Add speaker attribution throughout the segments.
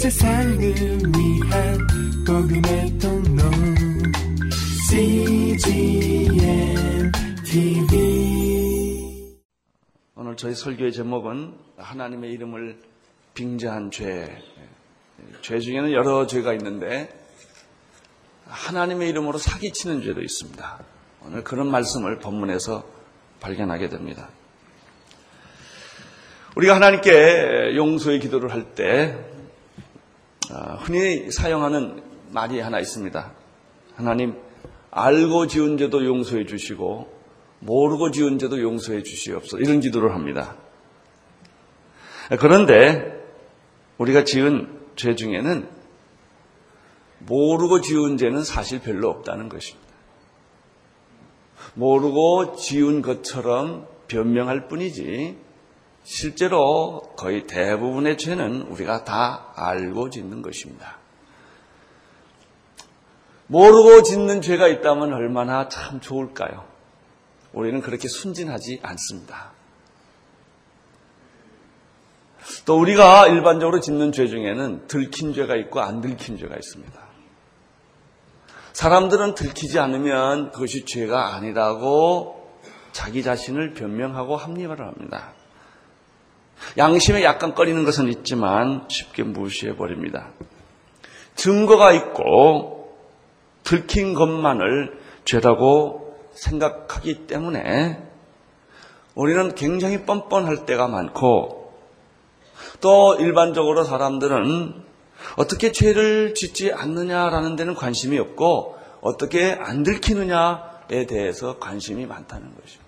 Speaker 1: 세상을 위한 복음의 통로 CGM TV
Speaker 2: 오늘 저희 설교의 제목은 하나님의 이름을 빙자한 죄. 죄 중에는 여러 죄가 있는데 하나님의 이름으로 사기치는 죄도 있습니다. 오늘 그런 말씀을 본문에서 발견하게 됩니다. 우리가 하나님께 용서의 기도를 할때 아, 흔히 사용하는 말이 하나 있습니다. 하나님 알고 지은 죄도 용서해 주시고 모르고 지은 죄도 용서해 주시옵소서 이런 기도를 합니다. 그런데 우리가 지은 죄 중에는 모르고 지은 죄는 사실 별로 없다는 것입니다. 모르고 지은 것처럼 변명할 뿐이지 실제로 거의 대부분의 죄는 우리가 다 알고 짓는 것입니다. 모르고 짓는 죄가 있다면 얼마나 참 좋을까요? 우리는 그렇게 순진하지 않습니다. 또 우리가 일반적으로 짓는 죄 중에는 들킨 죄가 있고 안 들킨 죄가 있습니다. 사람들은 들키지 않으면 그것이 죄가 아니라고 자기 자신을 변명하고 합리화를 합니다. 양심에 약간 꺼리는 것은 있지만 쉽게 무시해 버립니다. 증거가 있고 들킨 것만을 죄라고 생각하기 때문에 우리는 굉장히 뻔뻔할 때가 많고 또 일반적으로 사람들은 어떻게 죄를 짓지 않느냐라는 데는 관심이 없고 어떻게 안 들키느냐에 대해서 관심이 많다는 것이죠.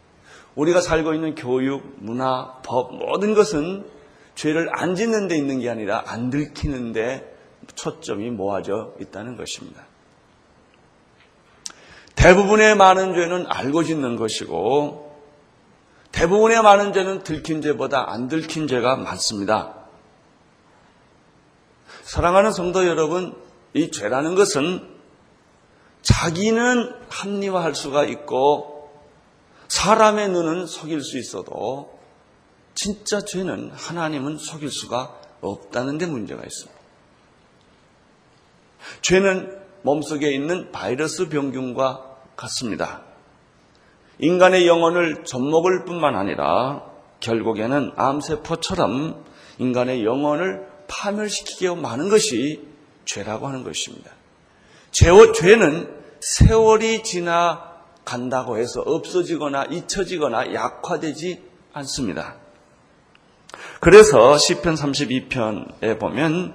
Speaker 2: 우리가 살고 있는 교육, 문화, 법 모든 것은 죄를 안 짓는 데 있는 게 아니라 안 들키는 데 초점이 모아져 있다는 것입니다. 대부분의 많은 죄는 알고 짓는 것이고 대부분의 많은 죄는 들킨 죄보다 안 들킨 죄가 많습니다. 사랑하는 성도 여러분, 이 죄라는 것은 자기는 합리화할 수가 있고 사람의 눈은 속일 수 있어도 진짜 죄는 하나님은 속일 수가 없다는 데 문제가 있습니다. 죄는 몸속에 있는 바이러스 병균과 같습니다. 인간의 영혼을 젖먹을 뿐만 아니라 결국에는 암세포처럼 인간의 영혼을 파멸시키게 많은 것이 죄라고 하는 것입니다. 죄, 죄는 세월이 지나 간다고 해서 없어지거나 잊혀지거나 약화되지 않습니다. 그래서 시편 32편에 보면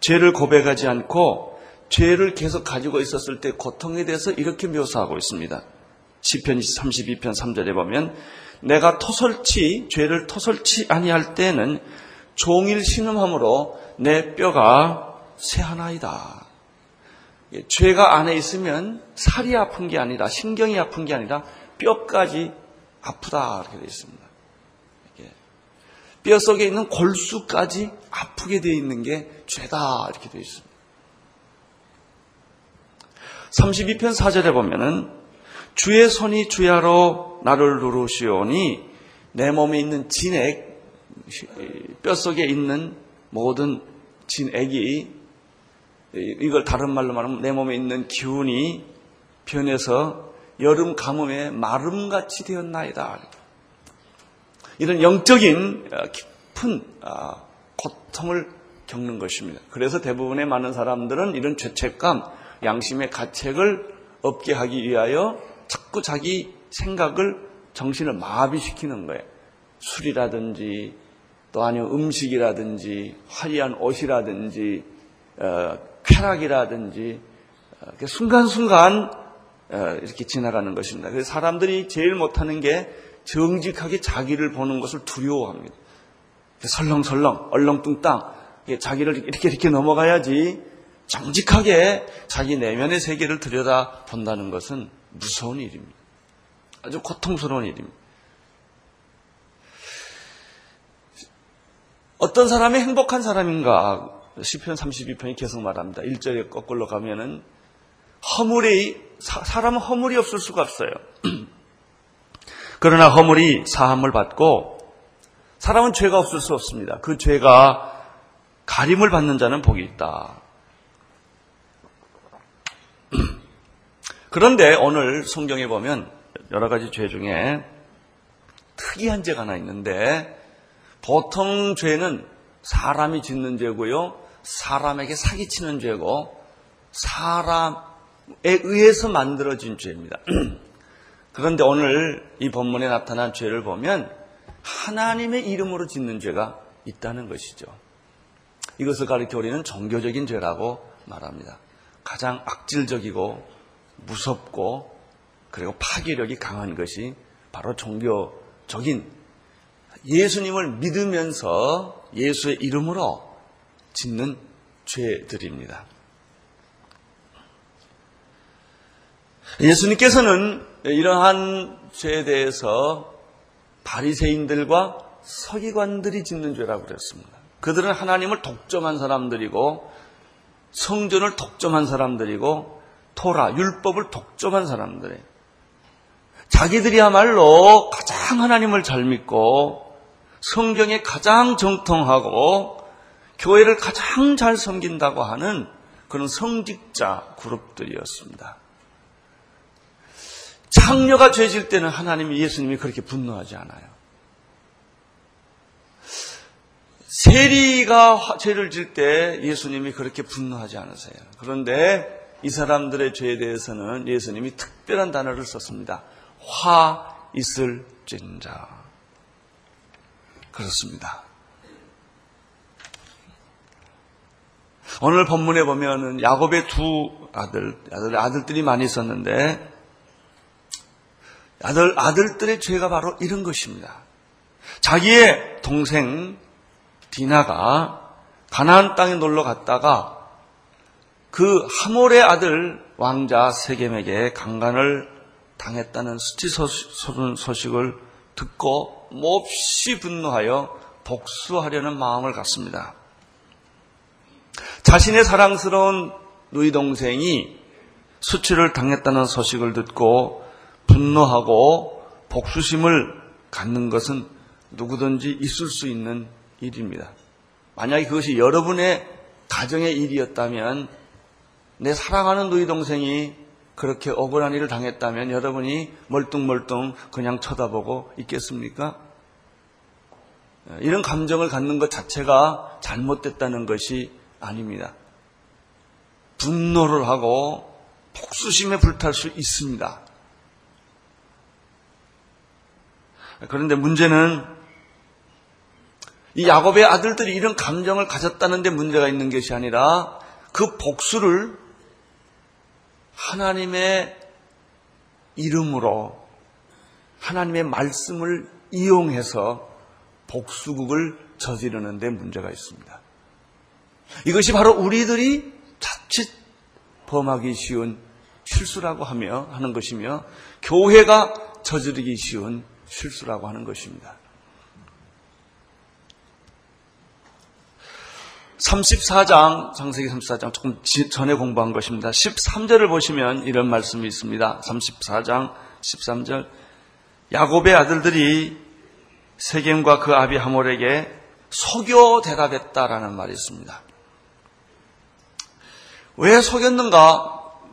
Speaker 2: 죄를 고백하지 않고 죄를 계속 가지고 있었을 때 고통에 대해서 이렇게 묘사하고 있습니다. 시편 32편 3절에 보면 내가 토설치 죄를 토설치 아니할 때는 종일 신음함으로 내 뼈가 새하나이다. 죄가 안에 있으면 살이 아픈 게 아니라 신경이 아픈 게 아니라 뼈까지 아프다 이렇게 되어 있습니다. 뼈 속에 있는 골수까지 아프게 되어 있는 게 죄다 이렇게 되어 있습니다. 32편 4절에 보면은 주의 손이 주야로 나를 누르시오니 내 몸에 있는 진액 뼈 속에 있는 모든 진액이 이걸 다른 말로 말하면 내 몸에 있는 기운이 변해서 여름 가뭄에 마름같이 되었나이다. 이런 영적인 깊은 아, 고통을 겪는 것입니다. 그래서 대부분의 많은 사람들은 이런 죄책감, 양심의 가책을 없게 하기 위하여 자꾸 자기 생각을 정신을 마비시키는 거예요. 술이라든지 또 아니면 음식이라든지 화려한 옷이라든지 어, 쾌락이라든지 어, 순간순간 어, 이렇게 지나가는 것입니다. 그래서 사람들이 제일 못하는 게 정직하게 자기를 보는 것을 두려워합니다. 설렁설렁, 얼렁뚱땅, 자기를 이렇게 이렇게 넘어가야지 정직하게 자기 내면의 세계를 들여다 본다는 것은 무서운 일입니다. 아주 고통스러운 일입니다. 어떤 사람이 행복한 사람인가? 10편 32편이 계속 말합니다. 1절에 거꾸로 가면은 허물이 사람은 허물이 없을 수가 없어요. 그러나 허물이 사함을 받고 사람은 죄가 없을 수 없습니다. 그 죄가 가림을 받는 자는 복이 있다. 그런데 오늘 성경에 보면 여러 가지 죄 중에 특이한 죄가 하나 있는데 보통 죄는 사람이 짓는 죄고요. 사람에게 사기치는 죄고 사람에 의해서 만들어진 죄입니다. 그런데 오늘 이 본문에 나타난 죄를 보면 하나님의 이름으로 짓는 죄가 있다는 것이죠. 이것을 가리켜 우리는 종교적인 죄라고 말합니다. 가장 악질적이고 무섭고 그리고 파괴력이 강한 것이 바로 종교적인 예수님을 믿으면서 예수의 이름으로 짓는 죄들입니다. 예수님께서는 이러한 죄에 대해서 바리새인들과 서기관들이 짓는 죄라고 그랬습니다. 그들은 하나님을 독점한 사람들이고 성전을 독점한 사람들이고 토라 율법을 독점한 사람들이에요. 자기들이야말로 가장 하나님을 잘 믿고 성경에 가장 정통하고 교회를 가장 잘 섬긴다고 하는 그런 성직자 그룹들이었습니다. 창녀가 죄질 때는 하나님 예수님이 그렇게 분노하지 않아요. 세리가 죄를 질 때 예수님이 그렇게 분노하지 않으세요. 그런데 이 사람들의 죄에 대해서는 예수님이 특별한 단어를 썼습니다. 화 있을진자. 그렇습니다. 오늘 본문에 보면은 야곱의 두 아들, 아들 아들들이 많이 있었는데 아들 아들들의 죄가 바로 이런 것입니다. 자기의 동생 디나가 가나안 땅에 놀러 갔다가 그 하몰의 아들 왕자 세겜에게 강간을 당했다는 수치 소식을 듣고 몹시 분노하여 복수하려는 마음을 갖습니다. 자신의 사랑스러운 누이 동생이 수치를 당했다는 소식을 듣고 분노하고 복수심을 갖는 것은 누구든지 있을 수 있는 일입니다. 만약에 그것이 여러분의 가정의 일이었다면 내 사랑하는 누이 동생이 그렇게 억울한 일을 당했다면 여러분이 멀뚱멀뚱 그냥 쳐다보고 있겠습니까? 이런 감정을 갖는 것 자체가 잘못됐다는 것이 아닙니다. 분노를 하고 복수심에 불탈 수 있습니다. 그런데 문제는 이 야곱의 아들들이 이런 감정을 가졌다는데 문제가 있는 것이 아니라 그 복수를 하나님의 이름으로 하나님의 말씀을 이용해서 복수국을 저지르는데 문제가 있습니다. 이것이 바로 우리들이 자칫 범하기 쉬운 실수라고 하며 하는 것이며 교회가 저지르기 쉬운 실수라고 하는 것입니다. 34장, 장세기 34장 조금 전에 공부한 것입니다. 13절을 보시면 이런 말씀이 있습니다. 34장 13절. 야곱의 아들들이 세겜과 그 아비 하몰에게 속여 대답했다라는 말이 있습니다. 왜 속였는가?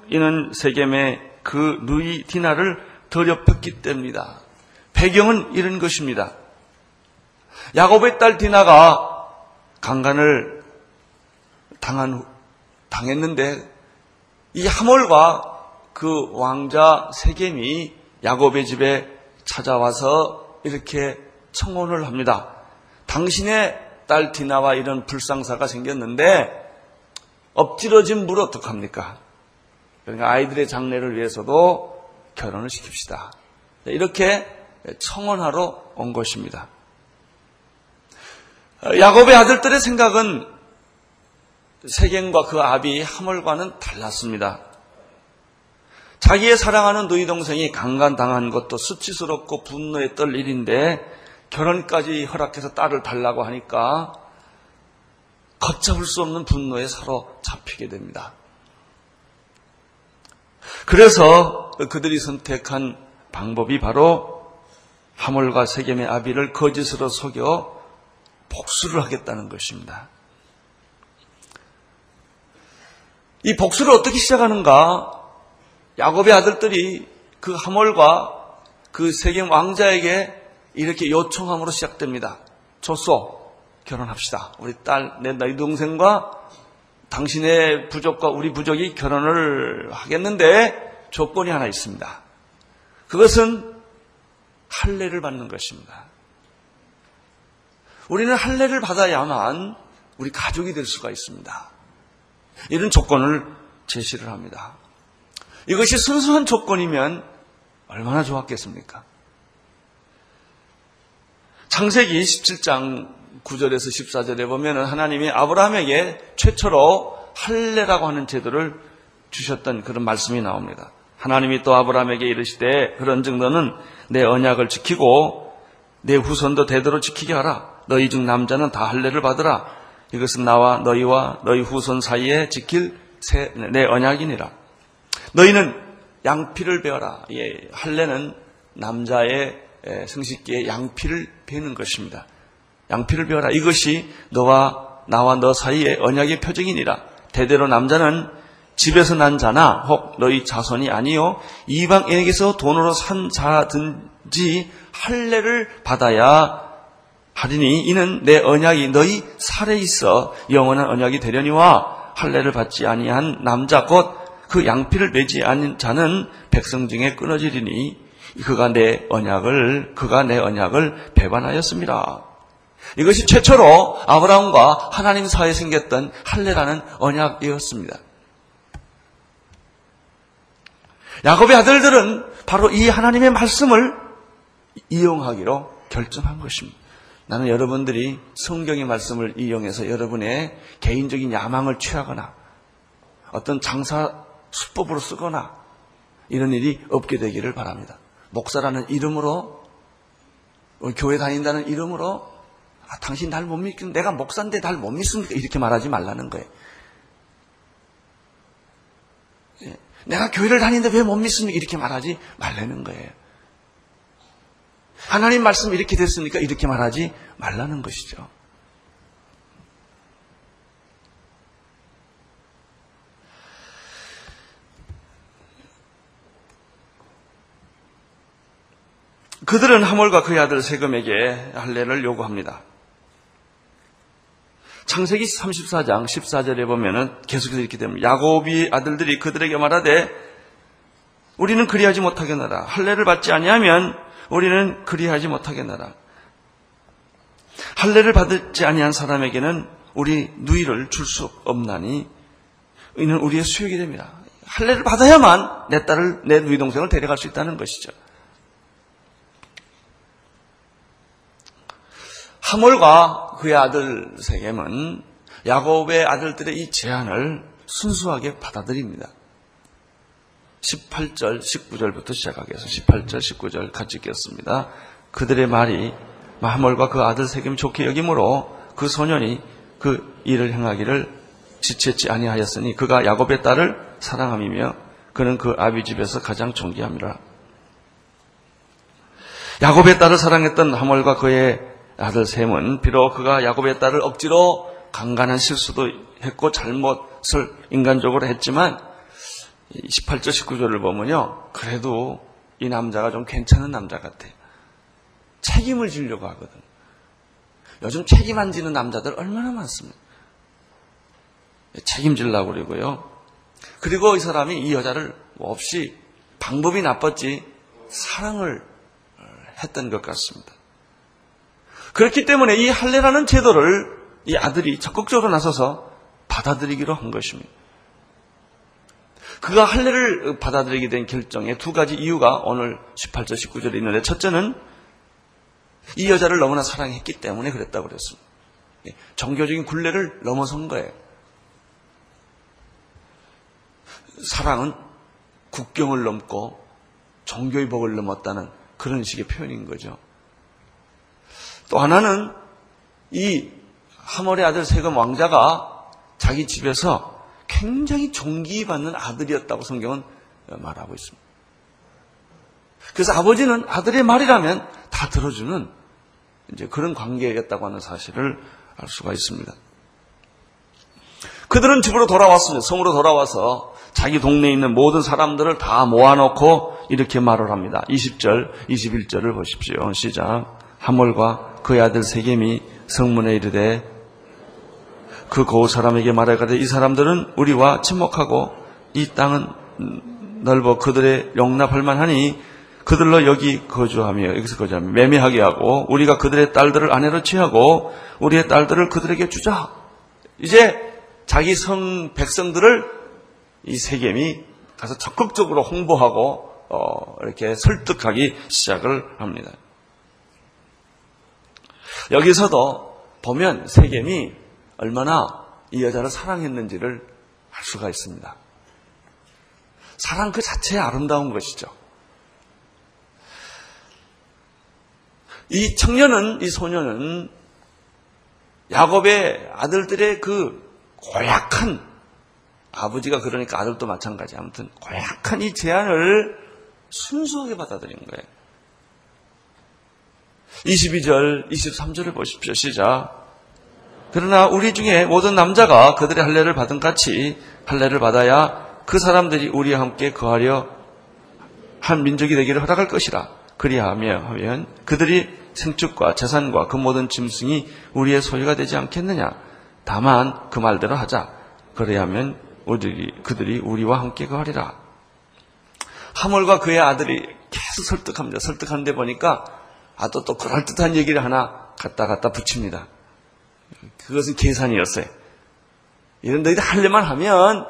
Speaker 2: 이는 세겜의 그 누이 디나를 더럽혔기 때문이다. 배경은 이런 것입니다. 야곱의 딸 디나가 강간을 당한 당했는데 이 하몰과 그 왕자 세겜이 야곱의 집에 찾아와서 이렇게 청혼을 합니다. 당신의 딸 디나와 이런 불상사가 생겼는데 엎질러진 물 어떡합니까? 그러니까 아이들의 장래를 위해서도 결혼을 시킵시다. 이렇게 청혼하러 온 것입니다. 야곱의 아들들의 생각은 세겜과 그 아비 하물과는 달랐습니다. 자기의 사랑하는 누이 동생이 강간당한 것도 수치스럽고 분노에 떨 일인데 결혼까지 허락해서 딸을 달라고 하니까 걷잡을 수 없는 분노에 사로잡히게 됩니다. 그래서 그들이 선택한 방법이 바로 하물과 세겜의 아비를 거짓으로 속여 복수를 하겠다는 것입니다. 이 복수를 어떻게 시작하는가? 야곱의 아들들이 그 하몰과 그 세겜 왕자에게 이렇게 요청함으로 시작됩니다. 좋소, 결혼합시다. 우리 딸, 내 너희 동생과 당신의 부족과 우리 부족이 결혼을 하겠는데 조건이 하나 있습니다. 그것은 할례를 받는 것입니다. 우리는 할례를 받아야만 우리 가족이 될 수가 있습니다. 이런 조건을 제시를 합니다. 이것이 순수한 조건이면 얼마나 좋았겠습니까? 창세기 17장 9절에서 14절에 보면 하나님이 아브라함에게 최초로 할례라고 하는 제도를 주셨던 그런 말씀이 나옵니다. 하나님이 또 아브라함에게 이르시되 그런즉 너는 내 언약을 지키고 내 후손도 대대로 지키게 하라. 너희 중 남자는 다 할례를 받으라. 이것은 나와 너희와 너희 후손 사이에 지킬 내 언약이니라. 너희는 양피를 베어라. 예, 할례는 남자의 성식기에 양피를 베는 것입니다. 양피를 베어라. 이것이 너와 나와 너 사이의 언약의 표적이니라. 대대로 남자는 집에서 난 자나 혹 너희 자손이 아니요 이방인에게서 돈으로 산 자든지 할례를 받아야 하리니 이는 내 언약이 너희 살에 있어 영원한 언약이 되려니와 할례를 받지 아니한 남자 곧 그 양피를 매지 않은 자는 백성 중에 끊어지리니 그가 내 언약을 그가 내 언약을 배반하였습니다. 이것이 최초로 아브라함과 하나님 사이에 생겼던 할례라는 언약이었습니다. 야곱의 아들들은 바로 이 하나님의 말씀을 이용하기로 결정한 것입니다. 나는 여러분들이 성경의 말씀을 이용해서 여러분의 개인적인 야망을 취하거나 어떤 장사 수법으로 쓰거나 이런 일이 없게 되기를 바랍니다. 목사라는 이름으로 교회 다닌다는 이름으로 아, 당신 날 못 믿긴 내가 목사인데 날 못 믿습니까? 이렇게 말하지 말라는 거예요. 예. 내가 교회를 다니는데 왜 못 믿습니까? 이렇게 말하지 말라는 거예요. 하나님 말씀 이렇게 됐으니까 이렇게 말하지 말라는 것이죠. 그들은 하몰과 그의 아들 세금에게 할례를 요구합니다. 창세기 34장 14절에 보면은 계속해서 이렇게 됩니다. 야곱이 아들들이 그들에게 말하되 우리는 그리하지 못하겠나라. 할례를 받지 아니하면 우리는 그리하지 못하겠나라. 할례를 받지 아니한 사람에게는 우리 누이를 줄 수 없나니 이는 우리의 수욕이 됩니다. 할례를 받아야만 내 딸을 내 누이 동생을 데려갈 수 있다는 것이죠. 하몰과 그의 아들 세겜은 야곱의 아들들의 이 제안을 순수하게 받아들입니다. 18절, 19절부터 시작하겠습니다. 18절, 19절 같이 읽겠습니다. 그들의 말이 하몰과 그 아들 세겜 좋게 여김으로 그 소년이 그 일을 행하기를 지체치 아니하였으니 그가 야곱의 딸을 사랑함이며 그는 그 아비 집에서 가장 존귀함이라. 야곱의 딸을 사랑했던 하몰과 그의 아들 셈은 비록 그가 야곱의 딸을 억지로 강간한 실수도 했고 잘못을 인간적으로 했지만 18절 19절을 보면요. 그래도 이 남자가 좀 괜찮은 남자 같아요. 책임을 지려고 하거든. 요즘 책임 안 지는 남자들 얼마나 많습니까? 책임질라고 그러고요. 그리고 이 사람이 이 여자를 없이 방법이 나빴지 사랑을 했던 것 같습니다. 그렇기 때문에 이 할례라는 제도를 이 아들이 적극적으로 나서서 받아들이기로 한 것입니다. 그가 할례를 받아들이게 된 결정에 두 가지 이유가 오늘 18절, 19절에 있는데 첫째는 이 여자를 너무나 사랑했기 때문에 그랬다고 그랬습니다. 예, 종교적인 굴레를 넘어선 거예요. 사랑은 국경을 넘고 종교의 법을 넘었다는 그런 식의 표현인 거죠. 또 하나는 이 하몰의 아들 세금 왕자가 자기 집에서 굉장히 존귀받는 아들이었다고 성경은 말하고 있습니다. 그래서 아버지는 아들의 말이라면 다 들어주는 이제 그런 관계였다고 하는 사실을 알 수가 있습니다. 그들은 집으로 돌아왔습니다. 성으로 돌아와서 자기 동네에 있는 모든 사람들을 다 모아놓고 이렇게 말을 합니다. 20절, 21절을 보십시오. 시작. 하몰과 그의 아들 세겜이 성문에 이르되 그 고우 사람에게 말하가되 이 사람들은 우리와 침묵하고 이 땅은 넓어 그들의 용납할 만하니 그들로 여기 거주하며 여기서 거주하며 매매하게 하고 우리가 그들의 딸들을 아내로 취하고 우리의 딸들을 그들에게 주자. 이제 자기 성 백성들을 이 세겜이 가서 적극적으로 홍보하고 어, 이렇게 설득하기 시작을 합니다. 여기서도 보면 세겜이 얼마나 이 여자를 사랑했는지를 알 수가 있습니다. 사랑 그 자체에 아름다운 것이죠. 이 청년은, 이 소년은 야곱의 아들들의 그 고약한 아버지가 그러니까 아들도 마찬가지. 아무튼 고약한 이 제안을 순수하게 받아들인 거예요. 22절, 23절을 보십시오. 시작. 그러나 우리 중에 모든 남자가 그들의 할례를 받은 같이 할례를 받아야 그 사람들이 우리와 함께 거하려 한 민족이 되기를 허락할 것이라. 그리하며 하면 그들이 생축과 재산과 그 모든 짐승이 우리의 소유가 되지 않겠느냐. 다만 그 말대로 하자. 그래야면 우리 그들이 우리와 함께 거하리라. 하몰과 그의 아들이 계속 설득합니다. 설득하는데 보니까 아 또 또 그럴듯한 얘기를 하나 갖다 갖다 붙입니다. 그것은 계산이었어요. 이런 너희들 할래만 하면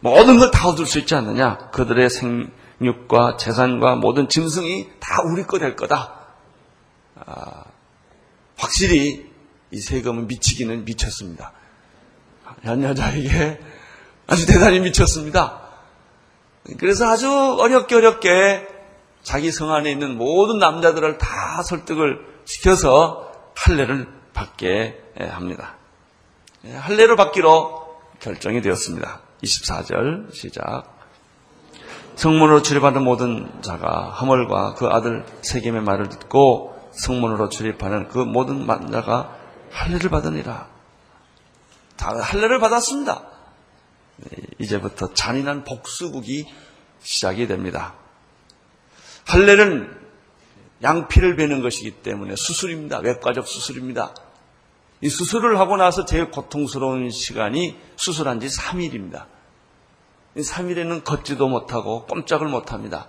Speaker 2: 모든 걸 다 얻을 수 있지 않느냐. 그들의 생육과 재산과 모든 짐승이 다 우리 거 될 거다. 아, 확실히 이 세금은 미치기는 미쳤습니다. 현 여자에게 아주 대단히 미쳤습니다. 그래서 아주 어렵게 어렵게 자기 성 안에 있는 모든 남자들을 다 설득을 시켜서 할례를 받게 합니다. 할례를 받기로 결정이 되었습니다. 24절 시작. 성문으로 출입하는 모든 자가 하몰과 그 아들 세겜의 말을 듣고 성문으로 출입하는 그 모든 만자가 할례를 받으니라. 다 할례를 받았습니다. 이제부터 잔인한 복수국이 시작이 됩니다. 할례는 양피를 베는 것이기 때문에 수술입니다. 외과적 수술입니다. 이 수술을 하고 나서 제일 고통스러운 시간이 수술한 지 3일입니다. 이 3일에는 걷지도 못하고 꼼짝을 못합니다.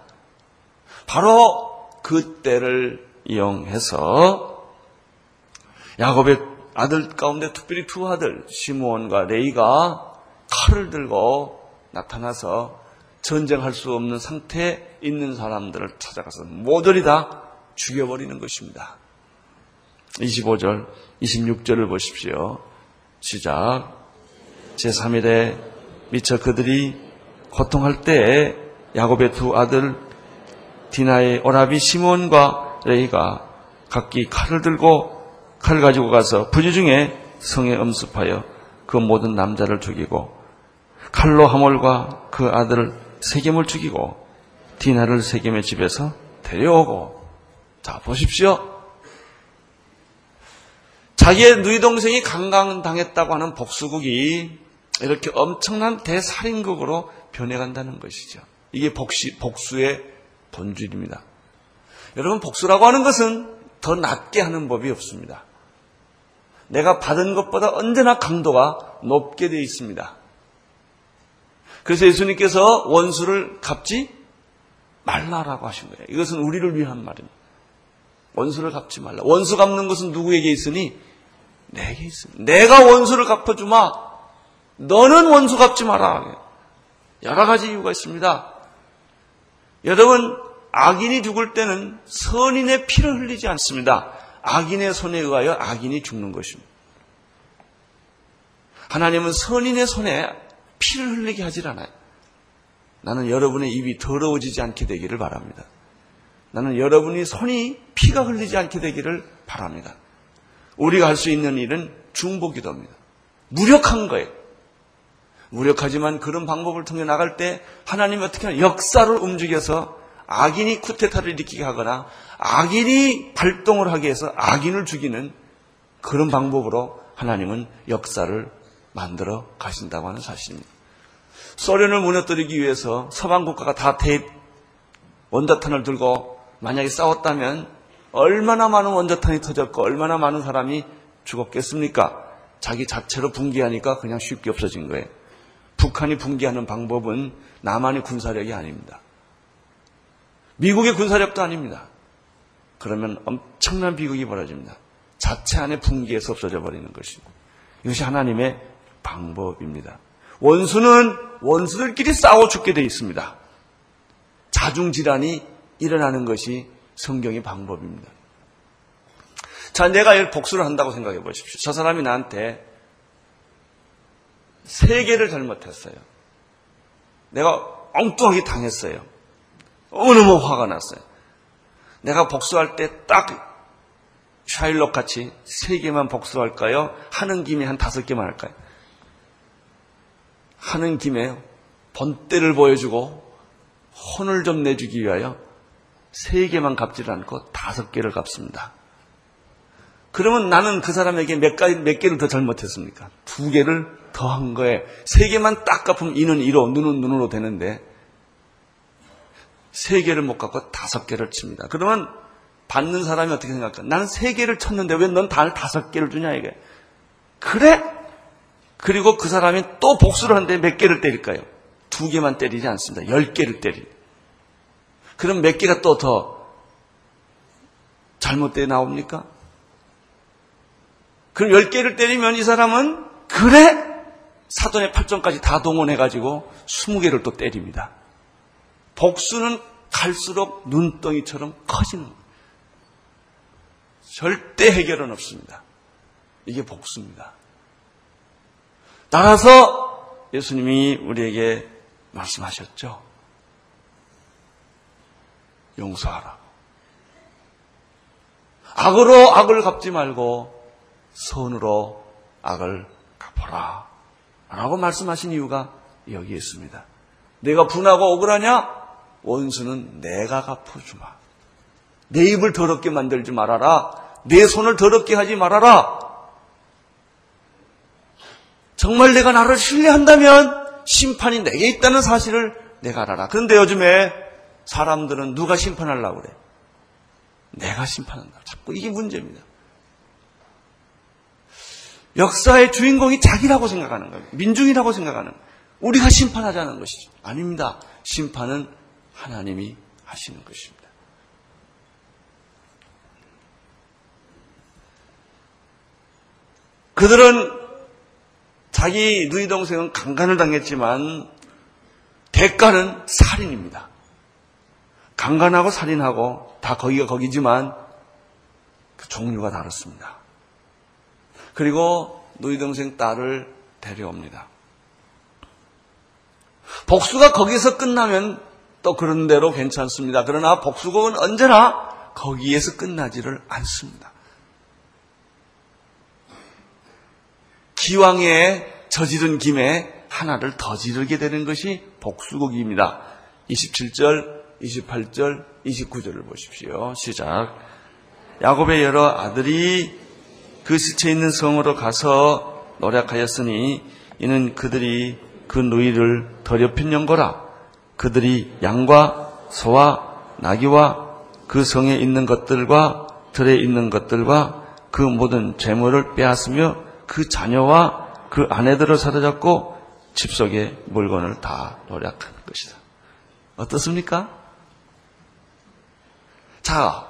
Speaker 2: 바로 그때를 이용해서 야곱의 아들 가운데 특별히 두 아들 시므온과 레위가 칼을 들고 나타나서 전쟁할 수 없는 상태에 있는 사람들을 찾아가서 모조리 다 죽여버리는 것입니다. 25절, 26절을 보십시오. 시작. 제3일에 미처 그들이 고통할 때에 야곱의 두 아들 디나의 오라비 시므온과 레위가 각기 칼을 들고 칼을 가지고 가서 부지 중에 성에 음습하여 그 모든 남자를 죽이고 칼로 하몰과 그 아들을 세겜을 죽이고 디나를 세겜의 집에서 데려오고 자, 보십시오. 자기의 누이 동생이 강간당했다고 하는 복수국이 이렇게 엄청난 대살인국으로 변해간다는 것이죠. 이게 복시, 복수의 본질입니다. 여러분, 복수라고 하는 것은 더 낮게 하는 법이 없습니다. 내가 받은 것보다 언제나 강도가 높게 되어 있습니다. 그래서 예수님께서 원수를 갚지 말라라고 하신 거예요. 이것은 우리를 위한 말입니다. 원수를 갚지 말라. 원수 갚는 것은 누구에게 있으니? 내게 있으니. 내가 원수를 갚아주마. 너는 원수 갚지 마라. 여러 가지 이유가 있습니다. 여러분, 악인이 죽을 때는 선인의 피를 흘리지 않습니다. 악인의 손에 의하여 악인이 죽는 것입니다. 하나님은 선인의 손에 피를 흘리게 하질 않아요. 나는 여러분의 입이 더러워지지 않게 되기를 바랍니다. 나는 여러분이 손이 피가 흘리지 않게 되기를 바랍니다. 우리가 할 수 있는 일은 중보기도입니다. 무력한 거예요. 무력하지만 그런 방법을 통해 나갈 때 하나님이 어떻게 하나 역사를 움직여서 악인이 쿠데타를 일으키게 하거나 악인이 발동을 하게 해서 악인을 죽이는 그런 방법으로 하나님은 역사를 만들어 가신다고 하는 사실입니다. 소련을 무너뜨리기 위해서 서방 국가가 다 대, 원자탄을 들고 만약에 싸웠다면 얼마나 많은 원자탄이 터졌고 얼마나 많은 사람이 죽었겠습니까? 자기 자체로 붕괴하니까 그냥 쉽게 없어진 거예요. 북한이 붕괴하는 방법은 남한의 군사력이 아닙니다. 미국의 군사력도 아닙니다. 그러면 엄청난 비극이 벌어집니다. 자체 안에 붕괴해서 없어져 버리는 것이고 이것이 하나님의 방법입니다. 원수는 원수들끼리 싸워 죽게 되어 있습니다. 자중질환이 일어나는 것이 성경의 방법입니다. 자, 내가 복수를 한다고 생각해 보십시오. 저 사람이 나한테 세 개를 잘못했어요. 내가 엉뚱하게 당했어요. 너무너무 화가 났어요. 내가 복수할 때 딱 샤일록 같이 세 개만 복수할까요? 하는 김에 한 다섯 개만 할까요? 하는 김에 번때를 보여주고 혼을 좀 내주기 위하여 세 개만 갚지 않고 다섯 개를 갚습니다. 그러면 나는 그 사람에게 몇, 가지, 몇 개를 더 잘못했습니까? 두 개를 더 한 거에 세 개만 딱 갚으면 이는 이로, 눈은 눈으로 되는데 세 개를 못 갚고 다섯 개를 칩니다. 그러면 받는 사람이 어떻게 생각할까? 나는 세 개를 쳤는데 왜넌 다섯 개를 주냐 이게. 그래? 그리고 그 사람이 또 복수를 하는데 몇 개를 때릴까요? 두 개만 때리지 않습니다. 열 개를 때리. 그럼 몇 개가 또 더 잘못돼 나옵니까? 그럼 열 개를 때리면 이 사람은 그래? 사돈의 팔정까지 다 동원해가지고 스무 개를 또 때립니다. 복수는 갈수록 눈덩이처럼 커지는 거예요. 절대 해결은 없습니다. 이게 복수입니다. 따라서 예수님이 우리에게 말씀하셨죠. 용서하라. 악으로 악을 갚지 말고 선으로 악을 갚아라. 라고 말씀하신 이유가 여기 있습니다. 내가 분하고 억울하냐? 원수는 내가 갚아주마. 내 입을 더럽게 만들지 말아라. 내 손을 더럽게 하지 말아라. 정말 내가 나를 신뢰한다면 심판이 내게 있다는 사실을 내가 알아라. 그런데 요즘에 사람들은 누가 심판하려고 그래? 내가 심판한다. 자꾸 이게 문제입니다. 역사의 주인공이 자기라고 생각하는 거예요. 민중이라고 생각하는 거예요. 우리가 심판하자는 것이죠. 아닙니다. 심판은 하나님이 하시는 것입니다. 그들은 자기 누이 동생은 강간을 당했지만 대가는 살인입니다. 강간하고 살인하고 다 거기가 거기지만 그 종류가 다릅니다. 그리고 누이 동생 딸을 데려옵니다. 복수가 거기서 끝나면 또 그런 대로 괜찮습니다. 그러나 복수곡은 언제나 거기에서 끝나지를 않습니다. 기왕에 저지른 김에 하나를 더 지르게 되는 것이 복수곡입니다. 27절, 28절, 29절을 보십시오. 시작. 야곱의 여러 아들이 그 시체 있는 성으로 가서 노력하였으니 이는 그들이 그 누이를 더럽힌 연거라. 그들이 양과 소와 나귀와 그 성에 있는 것들과 들에 있는 것들과 그 모든 재물을 빼앗으며 그 자녀와 그 아내들을 사로잡고 집 속의 물건을 다 노력한 것이다. 어떻습니까? 자,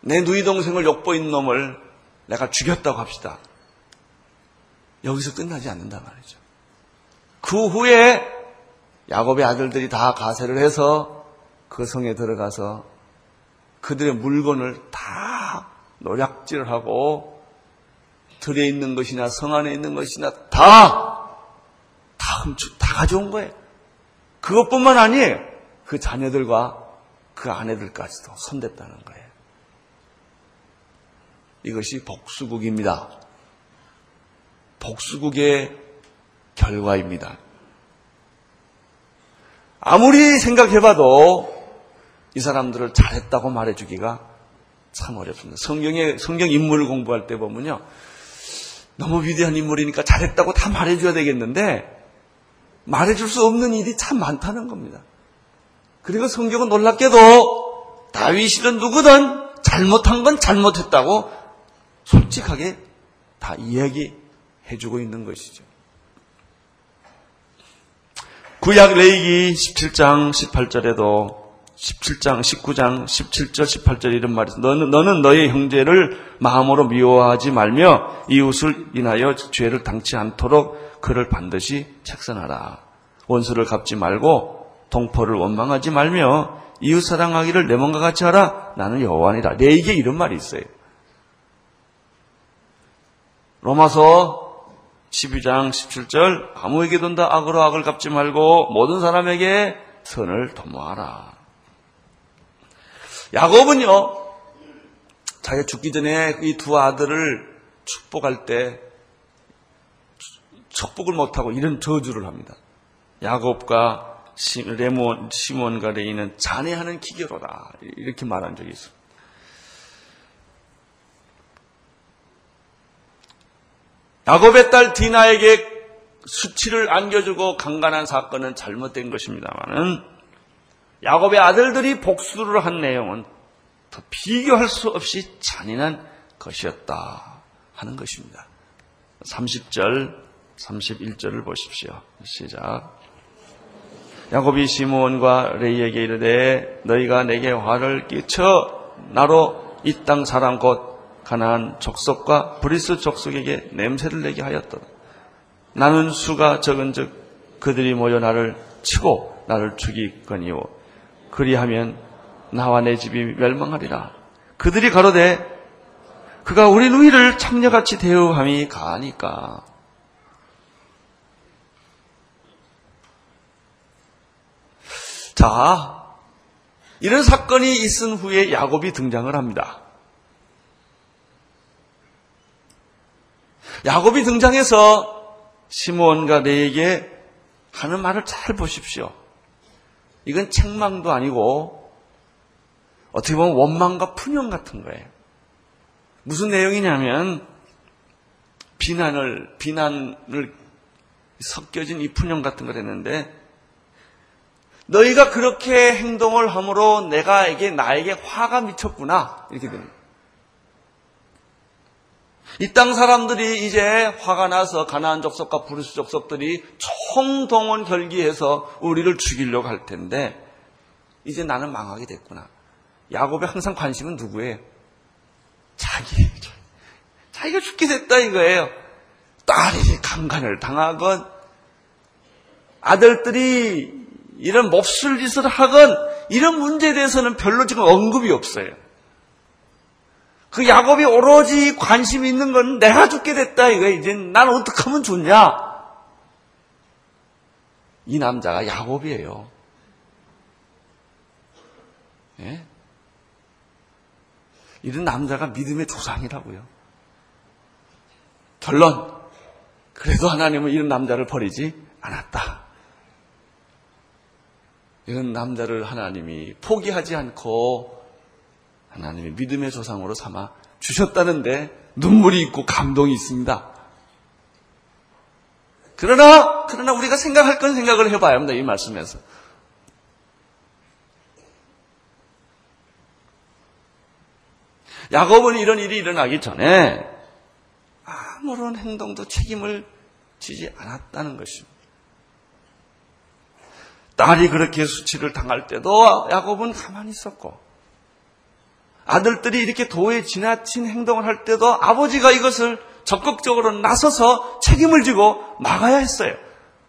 Speaker 2: 내 누이 동생을 욕보인 놈을 내가 죽였다고 합시다. 여기서 끝나지 않는단 말이죠. 그 후에 야곱의 아들들이 다 가세를 해서 그 성에 들어가서 그들의 물건을 다 노략질을 하고 들에 있는 것이나 성 안에 있는 것이나 다, 다 훔쳐, 다 가져온 거예요. 그것뿐만 아니에요. 그 자녀들과 그 아내들까지도 손댔다는 거예요. 이것이 복수국입니다. 복수국의 결과입니다. 아무리 생각해봐도 이 사람들을 잘했다고 말해주기가 참 어렵습니다. 성경의, 성경 인물을 공부할 때 보면요. 너무 위대한 인물이니까 잘했다고 다 말해줘야 되겠는데 말해줄 수 없는 일이 참 많다는 겁니다. 그리고 성경은 놀랍게도 다윗이든 누구든 잘못한 건 잘못했다고 솔직하게 다 이야기해주고 있는 것이죠. 구약 레이기 17장 18절에도 17장, 19장, 17절, 18절 이런 말이 있어. 너는, 너는 너의 형제를 마음으로 미워하지 말며 이웃을 인하여 죄를 당치 않도록 그를 반드시 책선하라. 원수를 갚지 말고 동포를 원망하지 말며 이웃 사랑하기를 내 몸과 같이 하라. 나는 여호와니라. 레이기에 이런 말이 있어요. 로마서 12장 17절 아무에게 돈다 악으로 악을 갚지 말고 모든 사람에게 선을 도모하라. 야곱은요, 자기가 죽기 전에 이 두 아들을 축복할 때 축복을 못하고 이런 저주를 합니다. 야곱과 레몬, 시몬과 레이는 자네하는 기계로다. 이렇게 말한 적이 있습니다. 야곱의 딸 디나에게 수치를 안겨주고 강간한 사건은 잘못된 것입니다만은 야곱의 아들들이 복수를 한 내용은 더 비교할 수 없이 잔인한 것이었다 하는 것입니다. 30절, 31절을 보십시오. 시작. 야곱이 시므온과 레이에게 이르되 너희가 내게 화를 끼쳐 나로 이 땅 사람 곧 가나안 족속과 브리스 족속에게 냄새를 내게 하였도다. 나는 수가 적은즉 그들이 모여 나를 치고 나를 죽이거니요. 그리하면 나와 내 집이 멸망하리라. 그들이 가로되 그가 우리 누이를 창녀같이 대우함이 가하니까. 자, 이런 사건이 있은 후에 야곱이 등장을 합니다. 야곱이 등장해서 시몬과 내에게 하는 말을 잘 보십시오. 이건 책망도 아니고 어떻게 보면 원망과 푸념 같은 거예요. 무슨 내용이냐면 비난을 비난을 섞여진 이 푸념 같은 걸 했는데 너희가 그렇게 행동을 함으로 내가에게 나에게 화가 미쳤구나 이렇게 됩니다. 이 땅 사람들이 이제 화가 나서 가나안 족속과 부르스 족속들이 총동원 결기해서 우리를 죽이려고 할 텐데 이제 나는 망하게 됐구나. 야곱의 항상 관심은 누구예요? 자기. 자기가 죽게 됐다 이거예요. 딸이 강간을 당하건 아들들이 이런 몹쓸 짓을 하건 이런 문제에 대해서는 별로 지금 언급이 없어요. 그 야곱이 오로지 관심 있는 건 내가 죽게 됐다 이거 이제 난 어떻게 하면 좋냐? 이 남자가 야곱이에요. 예? 이런 남자가 믿음의 조상이라고요. 결론. 그래도 하나님은 이런 남자를 버리지 않았다. 이런 남자를 하나님이 포기하지 않고 하나님의 믿음의 조상으로 삼아 주셨다는데 눈물이 있고 감동이 있습니다. 그러나, 그러나 우리가 생각할 건 생각을 해봐야 합니다. 이 말씀에서. 야곱은 이런 일이 일어나기 전에 아무런 행동도 책임을 지지 않았다는 것입니다. 딸이 그렇게 수치를 당할 때도 야곱은 가만히 있었고, 아들들이 이렇게 도에 지나친 행동을 할 때도 아버지가 이것을 적극적으로 나서서 책임을 지고 막아야 했어요.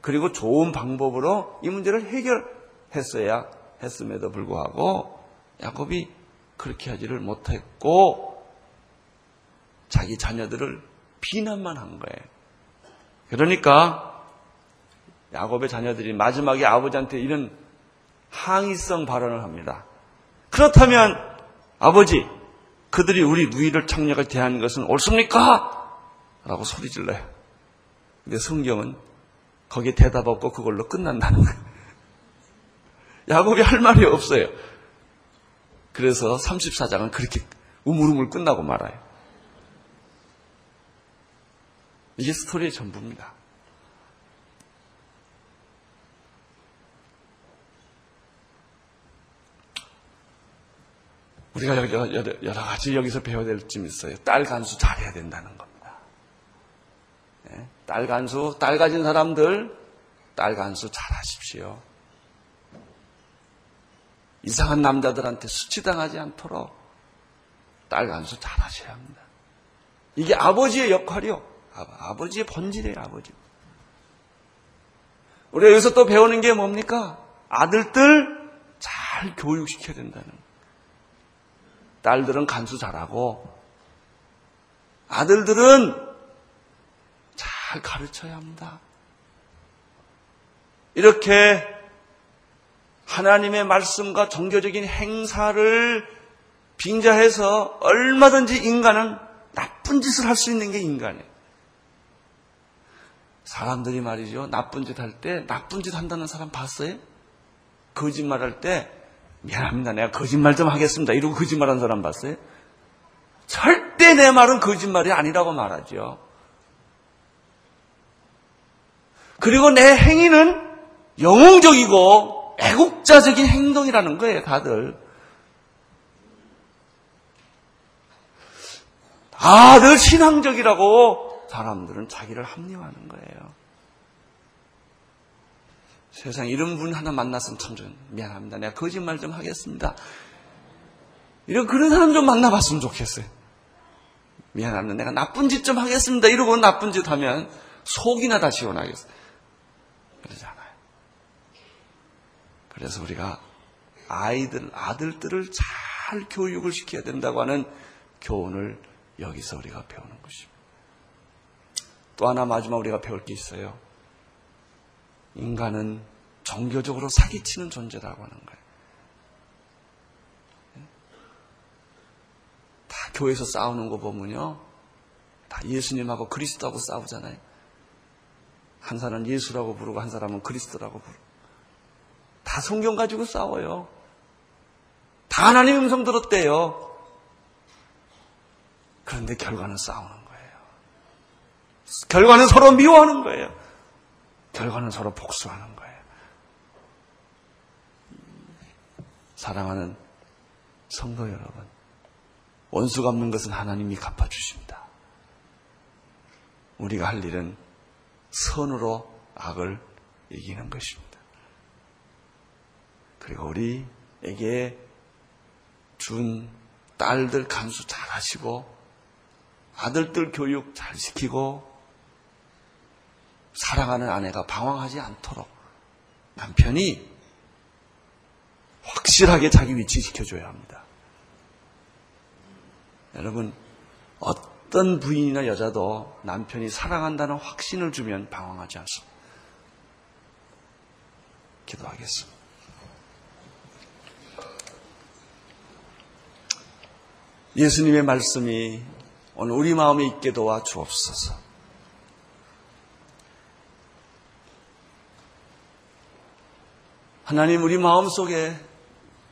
Speaker 2: 그리고 좋은 방법으로 이 문제를 해결했어야 했음에도 불구하고 야곱이 그렇게 하지를 못했고 자기 자녀들을 비난만 한 거예요. 그러니까 야곱의 자녀들이 마지막에 아버지한테 이런 항의성 발언을 합니다. 그렇다면 아버지, 그들이 우리 누이를 창녀가 대하는 것은 옳습니까? 라고 소리 질러요. 근데 성경은 거기에 대답 없고 그걸로 끝난다는 거예요. 야곱이 할 말이 없어요. 그래서 34장은 그렇게 우물우물 끝나고 말아요. 이게 스토리의 전부입니다. 우리가 여러, 여러, 여러 가지 여기서 배워야 될 점이 있어요. 딸 간수 잘해야 된다는 겁니다. 네? 딸 간수, 딸 가진 사람들, 딸 간수 잘하십시오. 이상한 남자들한테 수치당하지 않도록 딸 간수 잘하셔야 합니다. 이게 아버지의 역할이요. 아 버지의 본질이에요, 아버지. 우리가 여기서 또 배우는 게 뭡니까? 아들들 잘 교육시켜야 된다는 거예요. 딸들은 간수 잘하고 아들들은 잘 가르쳐야 합니다. 이렇게 하나님의 말씀과 종교적인 행사를 빙자해서 얼마든지 인간은 나쁜 짓을 할 수 있는 게 인간이에요. 사람들이 말이죠. 나쁜 짓 할 때 나쁜 짓 한다는 사람 봤어요? 거짓말 할 때 미안합니다. 내가 거짓말 좀 하겠습니다. 이러고 거짓말한 사람 봤어요? 절대 내 말은 거짓말이 아니라고 말하죠. 그리고 내 행위는 영웅적이고 애국자적인 행동이라는 거예요, 다들. 다들 신앙적이라고 사람들은 자기를 합리화하는 거예요. 세상 이런 분 하나 만났으면 참 좀 미안합니다. 내가 거짓말 좀 하겠습니다. 이런 그런 사람 좀 만나봤으면 좋겠어요. 미안합니다. 내가 나쁜 짓 좀 하겠습니다. 이러고 나쁜 짓 하면 속이나 다 시원하겠어요. 그러지 않아요. 그래서 우리가 아이들, 아들들을 잘 교육을 시켜야 된다고 하는 교훈을 여기서 우리가 배우는 것입니다. 또 하나 마지막 우리가 배울 게 있어요. 인간은 종교적으로 사기치는 존재라고 하는 거예요. 다 교회에서 싸우는 거 보면요. 다 예수님하고 그리스도하고 싸우잖아요. 한 사람은 예수라고 부르고 한 사람은 그리스도라고 부르고. 다 성경 가지고 싸워요. 다 하나님 음성 들었대요. 그런데 결과는 싸우는 거예요. 결과는 서로 미워하는 거예요. 결과는 서로 복수하는 거예요. 사랑하는 성도 여러분, 원수 갚는 것은 하나님이 갚아주십니다. 우리가 할 일은 선으로 악을 이기는 것입니다. 그리고 우리에게 준 딸들 간수 잘 하시고, 아들들 교육 잘 시키고, 사랑하는 아내가 방황하지 않도록 남편이 확실하게 자기 위치 지켜줘야 합니다. 여러분, 어떤 부인이나 여자도 남편이 사랑한다는 확신을 주면 방황하지 않습니다. 기도하겠습니다. 예수님의 말씀이 오늘 우리 마음에 있게 도와 주옵소서. 하나님 우리 마음 속에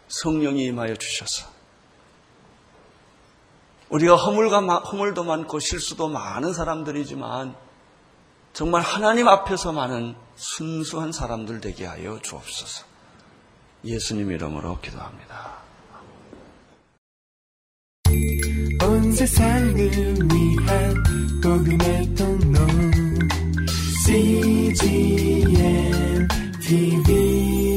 Speaker 2: 성령이 임하여 주셔서 우리가 허물과 허물도 많고 실수도 많은 사람들이지만 정말 하나님 앞에서 많은 순수한 사람들 되게 하여 주옵소서. 예수님 이름으로 기도합니다.
Speaker 1: 온 세상을 위한 복음의 통로 CGM TV